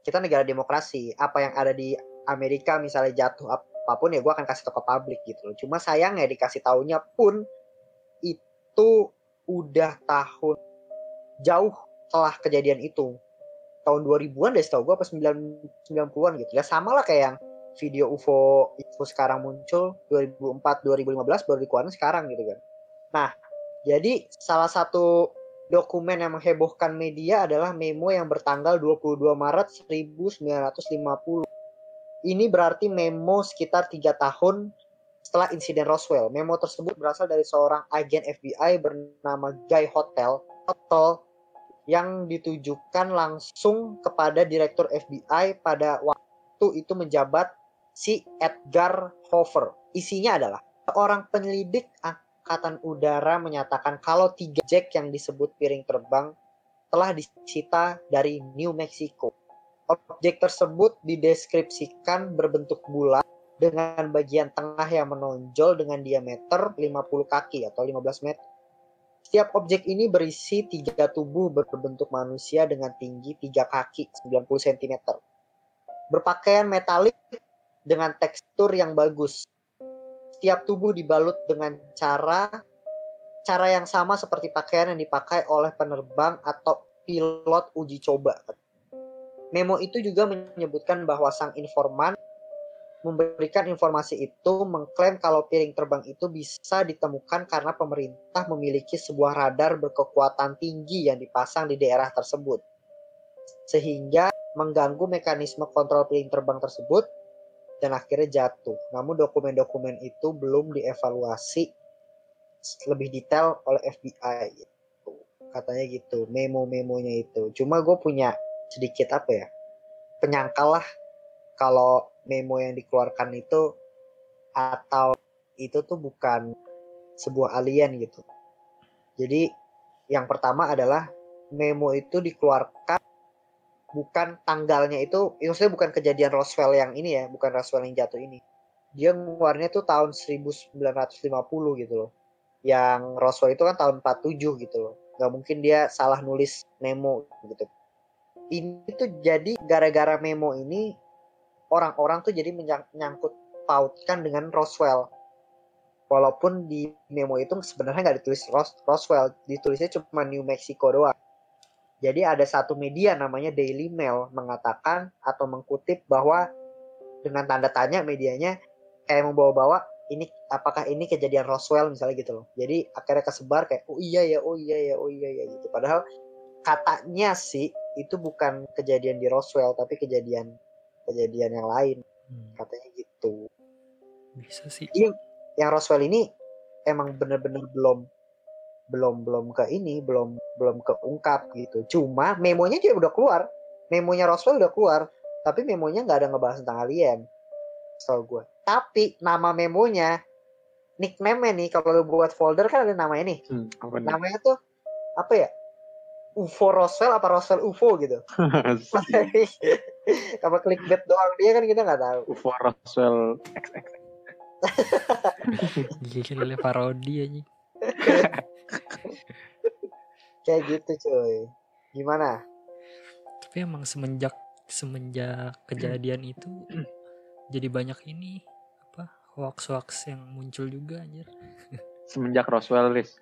kita negara demokrasi, apa yang ada di Amerika misalnya jatuh apa pun ya gue akan kasih tau ke publik gitu loh. Cuma sayangnya dikasih taunya pun itu udah tahun jauh setelah kejadian itu. Tahun 2000-an deh setahu gue apa 9 90-an gitu. Ya sama lah kayak yang video UFO UFO sekarang muncul 2004 2015 baru dikeluarin sekarang gitu kan. Nah, jadi salah satu dokumen yang menghebohkan media adalah memo yang bertanggal 22 Maret 1950. Ini berarti memo sekitar tiga tahun setelah insiden Roswell. Memo tersebut berasal dari seorang agen FBI bernama Guy Hotel, Hotel yang ditujukan langsung kepada direktur FBI pada waktu itu menjabat si Edgar Hoover. Isinya adalah seorang penyelidik angkatan udara menyatakan kalau tiga jet yang disebut piring terbang telah disita dari New Mexico. Objek tersebut dideskripsikan berbentuk bulat dengan bagian tengah yang menonjol dengan diameter 50 kaki atau 15 meter. Setiap objek ini berisi tiga tubuh berbentuk manusia dengan tinggi 3 kaki 90 cm. Berpakaian metalik dengan tekstur yang bagus. Setiap tubuh dibalut dengan cara cara yang sama seperti pakaian yang dipakai oleh penerbang atau pilot uji coba. Memo itu juga menyebutkan bahwa sang informan memberikan informasi itu mengklaim kalau piring terbang itu bisa ditemukan karena pemerintah memiliki sebuah radar berkekuatan tinggi yang dipasang di daerah tersebut. Sehingga mengganggu mekanisme kontrol piring terbang tersebut dan akhirnya jatuh. Namun dokumen-dokumen itu belum dievaluasi lebih detail oleh FBI. Katanya gitu, memo-memonya itu. Cuma gue punya sedikit apa ya? Penyangkal lah kalau memo yang dikeluarkan itu atau itu tuh bukan sebuah alien gitu. Jadi yang pertama adalah memo itu dikeluarkan bukan tanggalnya itu, maksudnya bukan kejadian Roswell yang ini ya, bukan Roswell yang jatuh ini. Dia ngeluarnya tuh tahun 1950 gitu loh. Yang Roswell itu kan tahun 47 gitu loh. Gak mungkin dia salah nulis memo gitu. Ini tuh jadi gara-gara memo ini orang-orang tuh jadi menyangkut pautkan dengan Roswell. Walaupun di memo itu sebenarnya nggak ditulis Ros Roswell, ditulisnya cuma New Mexico doang. Jadi ada satu media namanya Daily Mail mengatakan atau mengkutip bahwa dengan tanda tanya medianya kayak membawa-bawa ini apakah ini kejadian Roswell misalnya gitu loh. Jadi akhirnya kesebar kayak oh iya ya, oh iya ya, oh iya ya gitu. Padahal katanya sih itu bukan kejadian di Roswell tapi kejadian kejadian yang lain Hmm, katanya gitu. bisa sih Yang Roswell ini emang bener-bener belum belum belum ke ini belum belum keungkap gitu. Cuma memonya dia udah keluar. Memonya Roswell udah keluar, tapi memonya nggak ada ngebahas tentang alien. Soal gue. Tapi nama memonya nickname-nya nih kalau lu buat folder kan ada namanya nih. Hmm, apa nih? Namanya tuh apa ya? UFO Roswell apa Roswell UFO gitu. apa clickbait doang dia kan kita nggak tahu. UFO Roswell XX. gila parodi aja Kayak gitu cuy. Gimana? tapi emang semenjak semenjak kejadian itu jadi banyak ini apa hoax hoax yang muncul juga anjir Semenjak Roswell, Riz.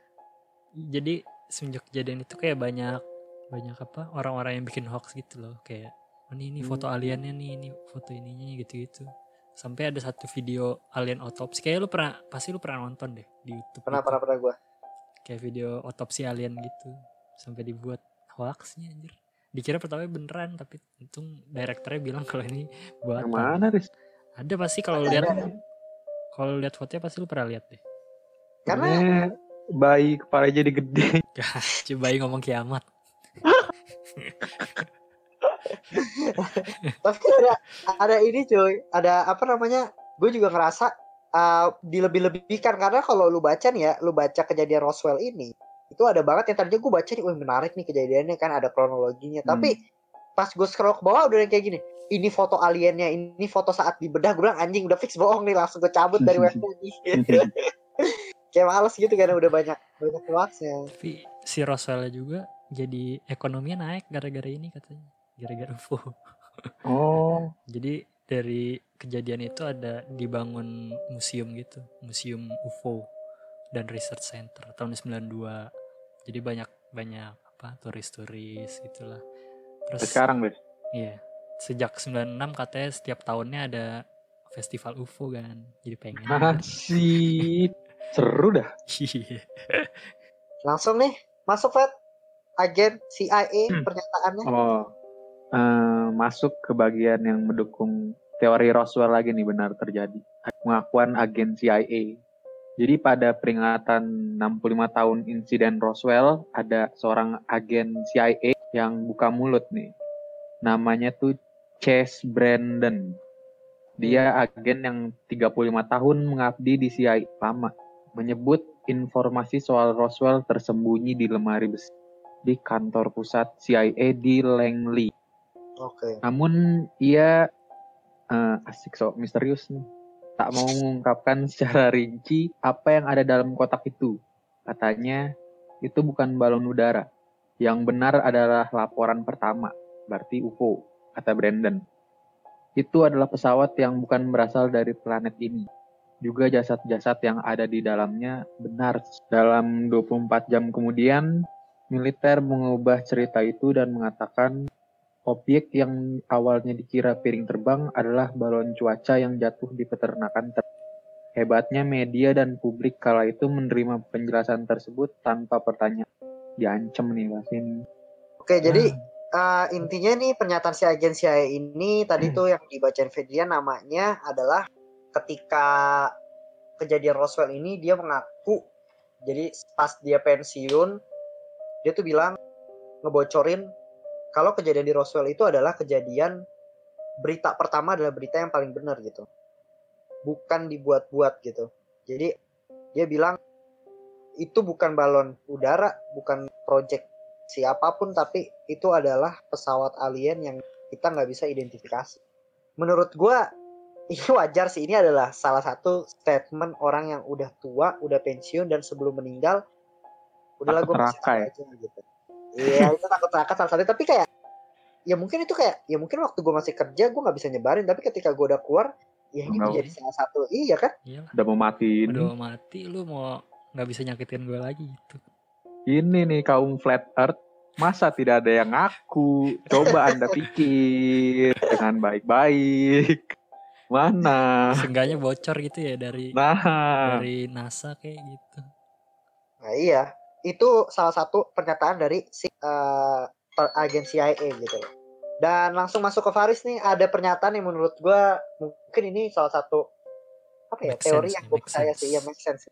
jadi semenjak kejadian itu kayak banyak banyak apa orang-orang yang bikin hoax gitu loh kayak oh, ini ini foto Hmm. aliennya nih ini foto ininya gitu-gitu sampai ada satu video alien otopsi kayak lu pernah pasti lu pernah nonton deh di YouTube Pernah gitu. pernah pernah gue. kayak video otopsi alien gitu sampai dibuat hoaxnya anjir dikira pertama beneran tapi untung direkturnya bilang kalau ini Yang buatan mana, Riz? ada pasti kalau lihat kalau lihat fotonya pasti lu pernah lihat deh Karena Ini bayi kepala jadi gede. coba ngomong kiamat tapi kan ada ada ini cuy, ada apa namanya? Gue juga ngerasa uh, dilebih-lebihkan karena kalau lu baca nih ya, lu baca kejadian Roswell ini, itu ada banget yang tadinya gue baca nih, wah menarik nih kejadiannya kan ada kronologinya. Hmm. Tapi pas gue scroll ke bawah udah yang kayak gini, ini foto aliennya, ini foto saat dibedah, gue bilang anjing udah fix bohong nih, langsung gue cabut dari webnya nih. kayak males gitu kan udah banyak banyak hoaxnya. tapi si Roswell juga jadi ekonominya naik gara-gara ini katanya gara-gara UFO Oh, jadi dari kejadian itu ada dibangun museum gitu museum UFO dan research center tahun 92 jadi banyak banyak apa turis-turis gitulah sampai terus sekarang, Riz. iya sejak 96 katanya setiap tahunnya ada festival UFO kan jadi pengen Asik. Seru dah. Iya. Langsung nih masuk Fed agen CIA Hmm. pernyataannya. Oh, eh, masuk ke bagian yang mendukung teori Roswell lagi nih benar terjadi. Pengakuan agen CIA. Jadi pada peringatan 65 tahun insiden Roswell, ada seorang agen CIA yang buka mulut nih. Namanya tuh Chase Brandon. Dia agen yang 35 tahun mengabdi di CIA lama. Menyebut informasi soal Roswell tersembunyi di lemari besi di kantor pusat CIA di Langley. Oke. Namun ia eh, asik sok misterius nih. Tak mau mengungkapkan secara rinci apa yang ada dalam kotak itu. Katanya itu bukan balon udara. Yang benar adalah laporan pertama, berarti UFO, kata Brandon. Itu adalah pesawat yang bukan berasal dari planet ini. Juga jasad-jasad yang ada di dalamnya benar. Dalam 24 jam kemudian, militer mengubah cerita itu dan mengatakan Objek yang awalnya dikira piring terbang adalah balon cuaca yang jatuh di peternakan ter- Hebatnya media dan publik kala itu menerima penjelasan tersebut tanpa pertanyaan. Diancam nih bahas ini. Oke, jadi eh, intinya nih pernyataan si agen CIA ini tadi Hmm. tuh yang dibacain Fedrian namanya adalah ketika kejadian Roswell ini dia mengaku jadi pas dia pensiun dia tuh bilang ngebocorin kalau kejadian di Roswell itu adalah kejadian berita pertama adalah berita yang paling benar gitu. Bukan dibuat-buat gitu. Jadi dia bilang itu bukan balon udara, bukan project siapa pun tapi itu adalah pesawat alien yang kita nggak bisa identifikasi. Menurut gua ini wajar sih ini adalah salah satu statement orang yang udah tua, udah pensiun dan sebelum meninggal udahlah gue masih neraka ya? aja gitu. Iya itu takut neraka salah satu tapi kayak ya mungkin itu kayak ya mungkin waktu gue masih kerja gue nggak bisa nyebarin tapi ketika gue udah keluar ya ini Nggak. menjadi salah satu iya kan Iyalah, Udah mau mati ini. udah mau mati lu mau nggak bisa nyakitin gue lagi gitu. Ini nih kaum flat earth. Masa tidak ada yang ngaku? Coba Anda pikir dengan baik-baik. Mana? Seenggaknya bocor gitu ya dari Nah, dari NASA kayak gitu. nah iya itu salah satu pernyataan dari si per- agen CIA gitu loh. dan langsung masuk ke Faris nih ada pernyataan yang menurut gue mungkin ini salah satu apa ya Make teori sense yang ya, gue percaya sense. sih ya make sense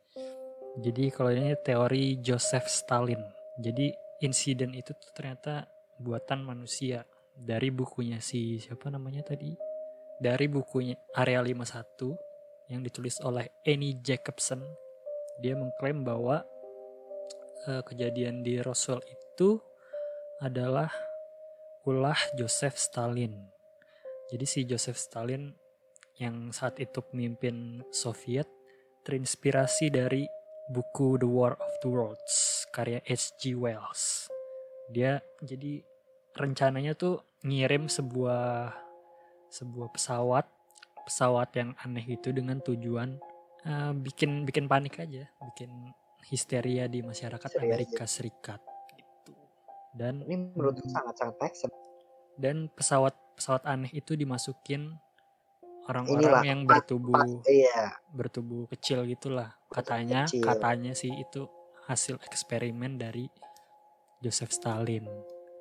Jadi kalau ini teori Joseph Stalin. Jadi insiden itu tuh ternyata buatan manusia dari bukunya si siapa namanya tadi? Dari bukunya Area 51 yang ditulis oleh Annie Jacobson. Dia mengklaim bahwa eh, kejadian di Roswell itu adalah ulah Joseph Stalin. Jadi si Joseph Stalin yang saat itu pemimpin Soviet terinspirasi dari buku The War of the Worlds karya H.G. Wells. Dia jadi rencananya tuh ngirim sebuah sebuah pesawat pesawat yang aneh itu dengan tujuan eh, bikin bikin panik aja, bikin histeria di masyarakat Histeria Amerika Serikat gitu. dan Ini menurut sangat-sangat make sense. dan pesawat pesawat aneh itu dimasukin orang-orang yang bertubuh Iya, bertubuh kecil gitulah katanya kecil. katanya sih itu hasil eksperimen dari Joseph Stalin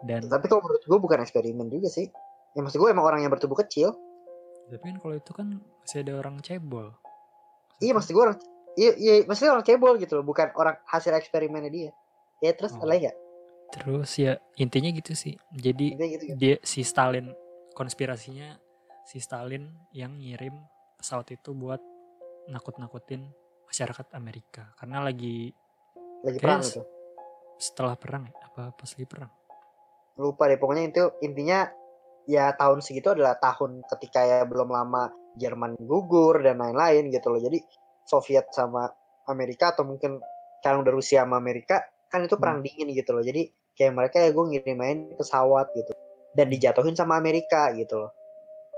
dan tapi kalau menurut gue bukan eksperimen juga sih. Ya maksud gue emang orang yang bertubuh kecil. tapi kan kalau itu kan masih ada orang cebol Iya maksud gue orang Iya, iya, maksudnya orang cebol gitu loh, bukan orang hasil eksperimennya dia. Ya terus Oh. ada ya? terus ya intinya gitu sih jadi Intinya gitu kan. dia si Stalin konspirasinya si Stalin yang ngirim pesawat itu buat nakut-nakutin masyarakat Amerika karena lagi Lagi perang itu. setelah perang ya? apa pas lagi perang Lupa deh, pokoknya itu intinya ya tahun segitu adalah tahun ketika ya belum lama Jerman gugur dan lain-lain gitu loh. Jadi Soviet sama Amerika atau mungkin sekarang udah Rusia sama Amerika kan itu perang dingin gitu loh. Jadi kayak mereka ya gue ngirimin pesawat gitu dan dijatuhin sama Amerika gitu loh.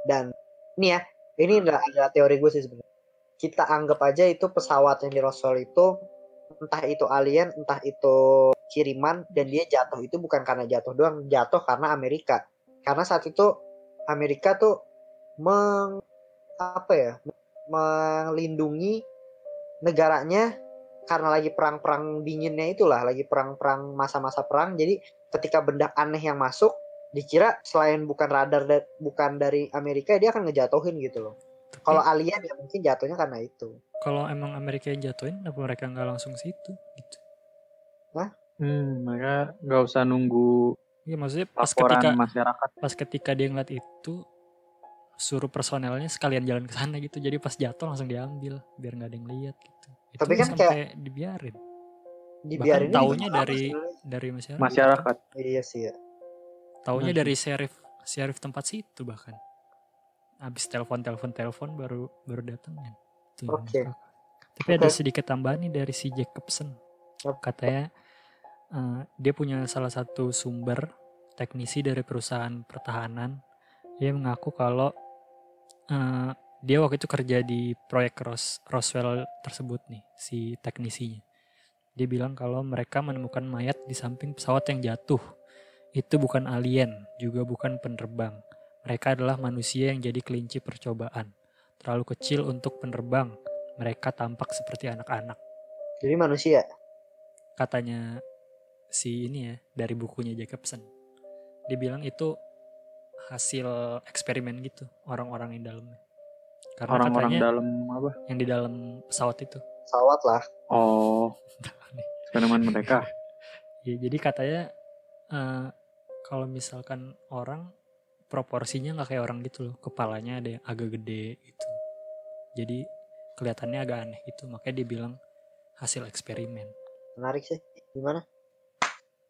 Dan ini ya, ini adalah ada teori gue sih sebenarnya. Kita anggap aja itu pesawat yang di Roswell itu entah itu alien, entah itu kiriman dan dia jatuh itu bukan karena jatuh doang, jatuh karena Amerika. Karena saat itu Amerika tuh meng apa ya? melindungi negaranya karena lagi perang-perang dinginnya itulah, lagi perang-perang masa-masa perang. Jadi ketika benda aneh yang masuk dikira selain bukan radar da- bukan dari Amerika dia akan ngejatuhin gitu loh. Kalau alien ya mungkin jatuhnya karena itu. kalau emang Amerika yang jatuhin kenapa mereka nggak langsung situ gitu Hmm, mereka nggak usah nunggu Iya maksudnya pas ketika masyarakat. pas ketika dia ngeliat itu suruh personelnya sekalian jalan ke sana gitu jadi pas jatuh langsung diambil biar nggak ada yang lihat gitu itu Tapi kan sampai dibiarin Dibiarin taunya dari- dari masyarakat Masyarakat. Iya sih ya. taunya Nah, dari sheriff sheriff tempat situ bahkan habis telepon telepon telepon baru baru datang kan Oke. masyarakat. tapi ada Oke. sedikit tambahan nih dari si Jacobson Apa? katanya eh, dia punya salah satu sumber teknisi dari perusahaan pertahanan dia mengaku kalau eh, dia waktu itu kerja di proyek Ros Roswell tersebut nih si teknisinya. Dia bilang kalau mereka menemukan mayat di samping pesawat yang jatuh. Itu bukan alien juga bukan penerbang. Mereka adalah manusia yang jadi kelinci percobaan. Terlalu kecil untuk penerbang. Mereka tampak seperti anak-anak. Jadi manusia. katanya si ini ya dari bukunya Jacobson. Dia bilang itu hasil eksperimen gitu orang-orang yang dalamnya karena Orang-orang katanya dalam apa? yang di dalam pesawat itu Pesawat lah. Oh, eksperimen mereka. ya jadi katanya eh, kalau misalkan orang proporsinya nggak kayak orang gitu loh kepalanya ada yang agak gede gitu jadi kelihatannya agak aneh gitu makanya dia bilang hasil eksperimen Menarik sih. Gimana?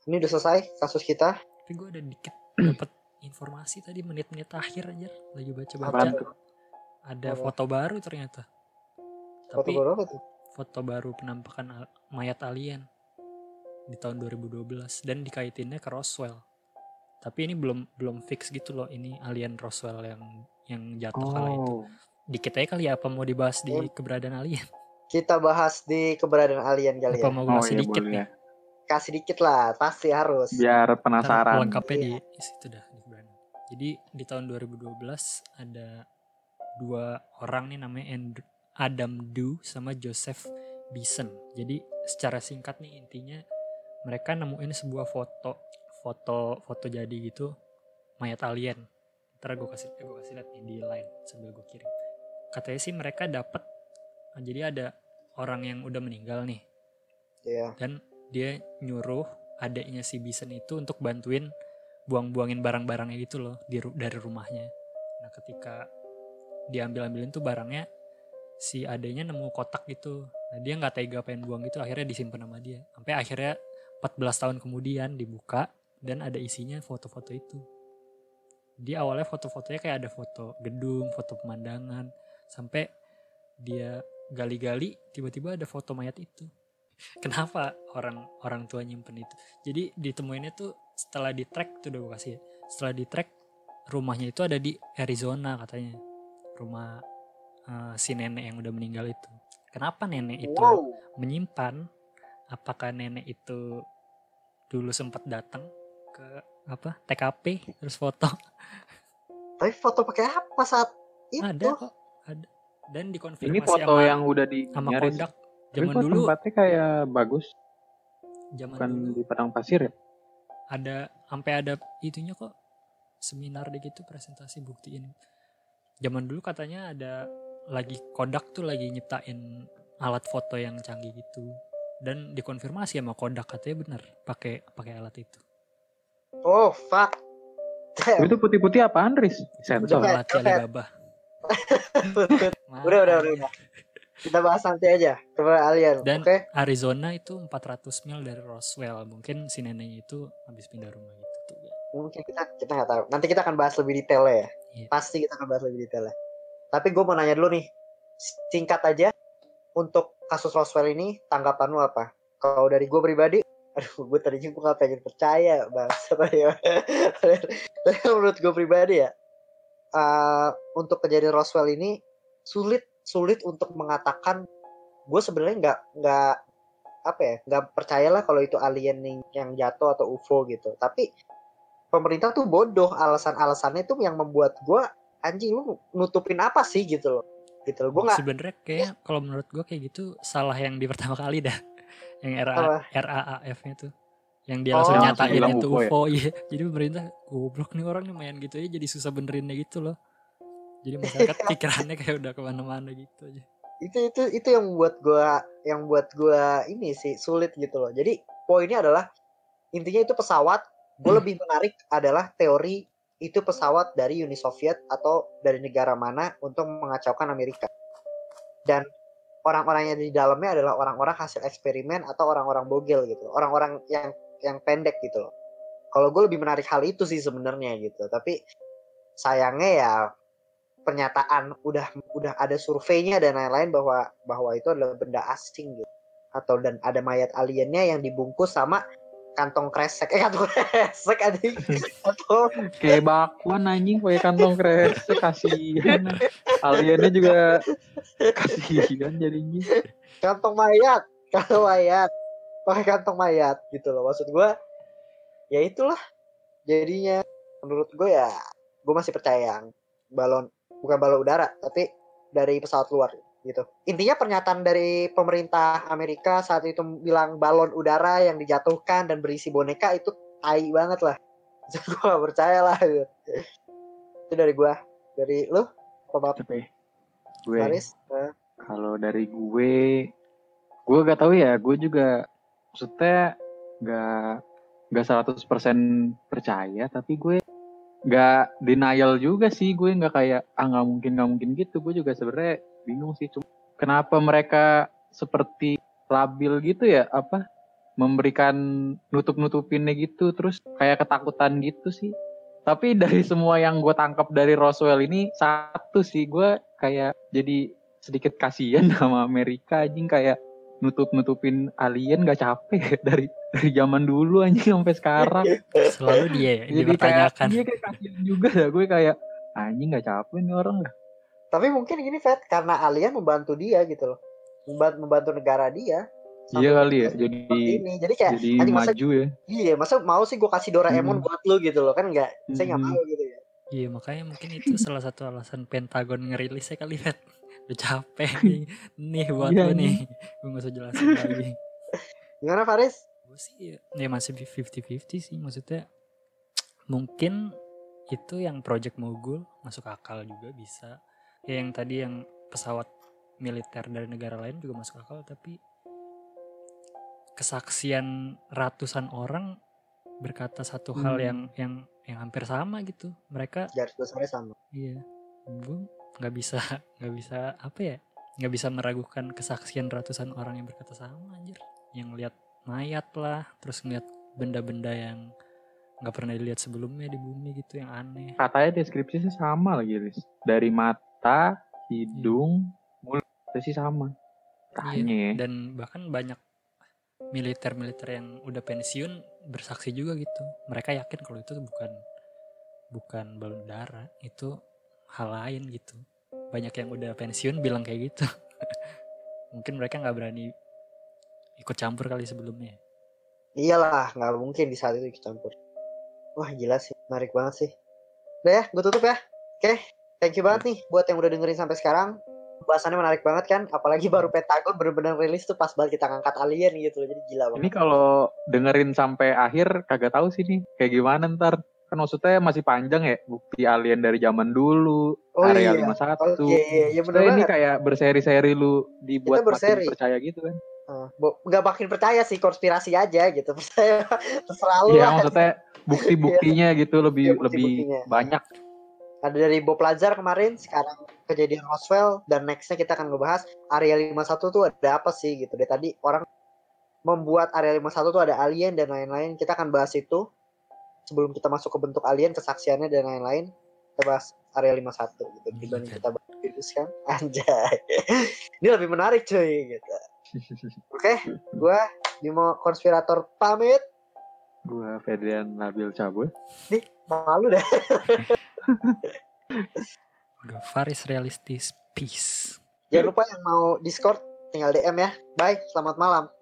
Ini udah selesai kasus kita. tapi gue ada dikit dapat informasi tadi menit-menit akhir aja lagi baca-baca ada Apa? foto baru ternyata Foto tapi baru apa tuh? foto baru penampakan al- mayat alien di tahun 2012 dan dikaitinnya ke Roswell tapi ini belum belum fix gitu loh ini alien Roswell yang yang jatuh kala itu Oh, dikit aja kali ya apa mau dibahas di Em, keberadaan alien Kita bahas di keberadaan alien kali apa ya. mau oh bahas iya sedikit boleh nih ya. Kasih dikit lah, pasti harus. Biar Ntar penasaran. lengkapnya di, Iya. di situ dah di jadi di tahun 2012 ada dua orang nih namanya Andrew, Adam Du sama Joseph Bison jadi secara singkat nih intinya mereka nemuin sebuah foto foto foto jadi gitu mayat alien. Ntar gue kasih gue kasih lihat nih di line sambil gue kirim. Katanya sih mereka dapat jadi ada orang yang udah meninggal nih. Iya. dan dia nyuruh adiknya si Bison itu untuk bantuin buang-buangin barang-barangnya gitu loh di dari rumahnya. Nah ketika diambil-ambilin tuh barangnya si adiknya nemu kotak gitu. Nah dia nggak tega pengen buang gitu akhirnya disimpan sama dia. Sampai akhirnya 14 tahun kemudian dibuka dan ada isinya foto-foto itu. Di awalnya foto-fotonya kayak ada foto gedung, foto pemandangan, sampai dia gali-gali tiba-tiba ada foto mayat itu kenapa orang orang tua nyimpen itu jadi ditemuinnya tuh setelah di track tuh udah gue kasih. Ya. setelah di track rumahnya itu ada di Arizona katanya. Rumah eh, si nenek yang udah meninggal itu. Kenapa nenek itu Wow. menyimpan? Apakah nenek itu dulu sempat datang ke apa TKP terus foto? Tapi foto pakai apa saat itu? ada kok ada. Dan dikonfirmasi Ini foto sama, yang udah di sama Tapi zaman dulu tempatnya kayak bagus, zaman bukan dulu. di padang pasir ya? Ada sampai ada itunya kok seminar deh gitu presentasi buktiin zaman dulu katanya ada lagi Kodak tuh lagi nyiptain alat foto yang canggih gitu dan dikonfirmasi sama Kodak katanya bener pakai pakai alat itu Oh fuck. Itu putih-putih apaan, Riz? Sensor. Alat. Alibaba udah, udah, udah, udah. Kita bahas nanti aja. Coba alien. Dan- Oke. Arizona itu 400 mil dari Roswell mungkin si neneknya itu habis pindah rumah gitu tuh Mungkin kita kita nggak tahu. Nanti kita akan bahas lebih detail ya. Iya. Pasti kita akan bahas lebih detail ya. Tapi gue mau nanya dulu nih. Singkat aja. Untuk kasus Roswell ini tanggapan lu apa? Kalau dari gue pribadi, aduh gue tadinya gue gak pengen percaya bahasa ya. Tapi menurut gue pribadi ya, eh, untuk kejadian Roswell ini sulit sulit untuk mengatakan gue sebenarnya nggak nggak apa ya nggak percayalah kalau itu alien yang jatuh atau UFO gitu. Tapi pemerintah tuh bodoh alasan-alasannya tuh yang membuat gue anjing lu nutupin apa sih? Gitu loh. Gitu loh. Gue nggak sebenarnya kayak kalau menurut gua kayak gitu salah yang di pertama kali dah. Yang RA? RAAF nya tuh. Yang dia Oh, langsung nyatain itu UFO ya? UFO iya. Jadi pemerintah goblok nih orang nih main gitu aja jadi susah benerinnya gitu loh jadi masyarakat pikirannya kayak udah ke mana-mana gitu aja. Itu itu itu yang buat gue yang buat gue ini sih sulit gitu loh. Jadi poinnya adalah intinya itu pesawat gue Hmm. lebih menarik adalah teori itu pesawat dari Uni Soviet atau dari negara mana untuk mengacaukan Amerika. Dan orang-orang yang di dalamnya adalah orang-orang hasil eksperimen atau orang-orang bogel gitu. Orang-orang yang yang pendek gitu loh. Kalau gue lebih menarik hal itu sih sebenarnya gitu. Tapi sayangnya ya pernyataan udah udah ada surveinya dan lain-lain bahwa bahwa itu adalah benda asing gitu. Atau dan ada mayat aliennya yang dibungkus sama kantong kresek. Eh kantong kresek anjing. Atau Kayak bakwan anjing pakai kantong kresek kasihan. Aliennya juga kasihan jadinya. kantong mayat kantong mayat. Pakai kantong mayat gitu loh maksud gue ya itulah jadinya. Menurut gue ya gue masih percaya yang balon bukan balon udara tapi dari pesawat luar gitu. Intinya pernyataan dari pemerintah Amerika saat itu bilang balon udara yang dijatuhkan dan berisi boneka itu tai banget lah. Gue gak percaya lah gitu. itu dari gue dari lu? Apa Tapi gue. Faris? Eh, kalau dari gue gue gak tahu ya. Gue juga maksudnya gak gak 100% percaya tapi gue gak denial juga sih gue nggak kayak ah nggak mungkin nggak mungkin gitu. Gue juga sebenarnya bingung sih cuma kenapa mereka seperti labil gitu ya apa memberikan nutup nutupinnya gitu terus kayak ketakutan gitu sih. Tapi dari semua yang gue tangkap dari Roswell ini satu sih gue kayak jadi sedikit kasihan sama Amerika anjing kayak nutup nutupin alien gak capek dari dari zaman dulu anjing sampai sekarang. Selalu dia ya, jadi kayak dipertanyakan. dia kayak kasihan juga ya gue kayak anjing gak capek nih orang tapi mungkin gini Fed karena alien membantu dia gitu loh. Membantu, membantu negara dia. Iya kali ya jadi ini. Jadi kayak jadi anjing masa maju ya. Iya masa mau sih gue kasih Doraemon Hmm. buat lu gitu loh kan enggak saya nggak Hmm. mau gitu ya. Iya makanya mungkin itu salah satu alasan Pentagon ngerilisnya kali Fed udah capek nih nih buat Iya, lo nih. gue gak usah jelasin lagi. Gimana Faris? Gue sih ya masih 50-50 sih. Maksudnya mungkin itu yang project mogul masuk akal juga bisa. Ya yang tadi yang pesawat militer dari negara lain juga masuk akal tapi kesaksian ratusan orang berkata satu hal Hmm. yang yang yang hampir sama gitu. Mereka garis besarnya sama. Iya. Gue nggak bisa nggak bisa apa ya nggak bisa meragukan kesaksian ratusan orang yang berkata sama anjir. Yang lihat mayat lah terus ngeliat benda-benda yang nggak pernah dilihat sebelumnya di bumi gitu yang aneh. Katanya deskripsinya sama lagi Riz. Dari mata hidung mulut itu sih sama. Tanya. ya. dan bahkan banyak militer-militer yang udah pensiun bersaksi juga gitu. Mereka yakin kalau itu bukan bukan balon udara itu hal lain gitu banyak yang udah pensiun bilang kayak gitu mungkin mereka nggak berani ikut campur kali sebelumnya iyalah nggak mungkin di saat itu ikut campur Wah gila sih, menarik banget sih. Udah ya, gue tutup ya. Oke, thank you banget nih buat yang udah dengerin sampai sekarang. Bahasannya menarik banget kan, apalagi baru Pentagon bener-bener rilis tuh pas banget kita ngangkat alien gitu, jadi gila banget. Ini kalau dengerin sampai akhir kagak tahu sih nih kayak gimana ntar. Kan maksudnya masih panjang ya bukti alien dari zaman dulu, Oh area iya. 51. Oke, iya, iya bener Maksudnya ini kayak berseri-seri lu dibuat Kita berseri. makin percaya gitu kan. Uh, nggak makin percaya sih konspirasi aja gitu percaya terserah lu Iya lah. maksudnya bukti-buktinya gitu lebih Iya, lebih bukti-buktinya. banyak. ada dari Bob Lazar kemarin sekarang kejadian Roswell dan nextnya kita akan ngebahas area 51 tuh ada apa sih gitu deh tadi orang membuat area 51 tuh ada alien dan lain-lain kita akan bahas itu sebelum kita masuk ke bentuk alien kesaksiannya dan lain-lain kita bahas area 51 gitu dibanding kita bahas virus kan? Anjay. Ini lebih menarik cuy gitu. Oke gua Bimo konspirator pamit. Gua Fedrian Nabil cabut. nih malu dah Udah Faris realistis peace. Jangan lupa yang mau discord tinggal DM ya. Bye selamat malam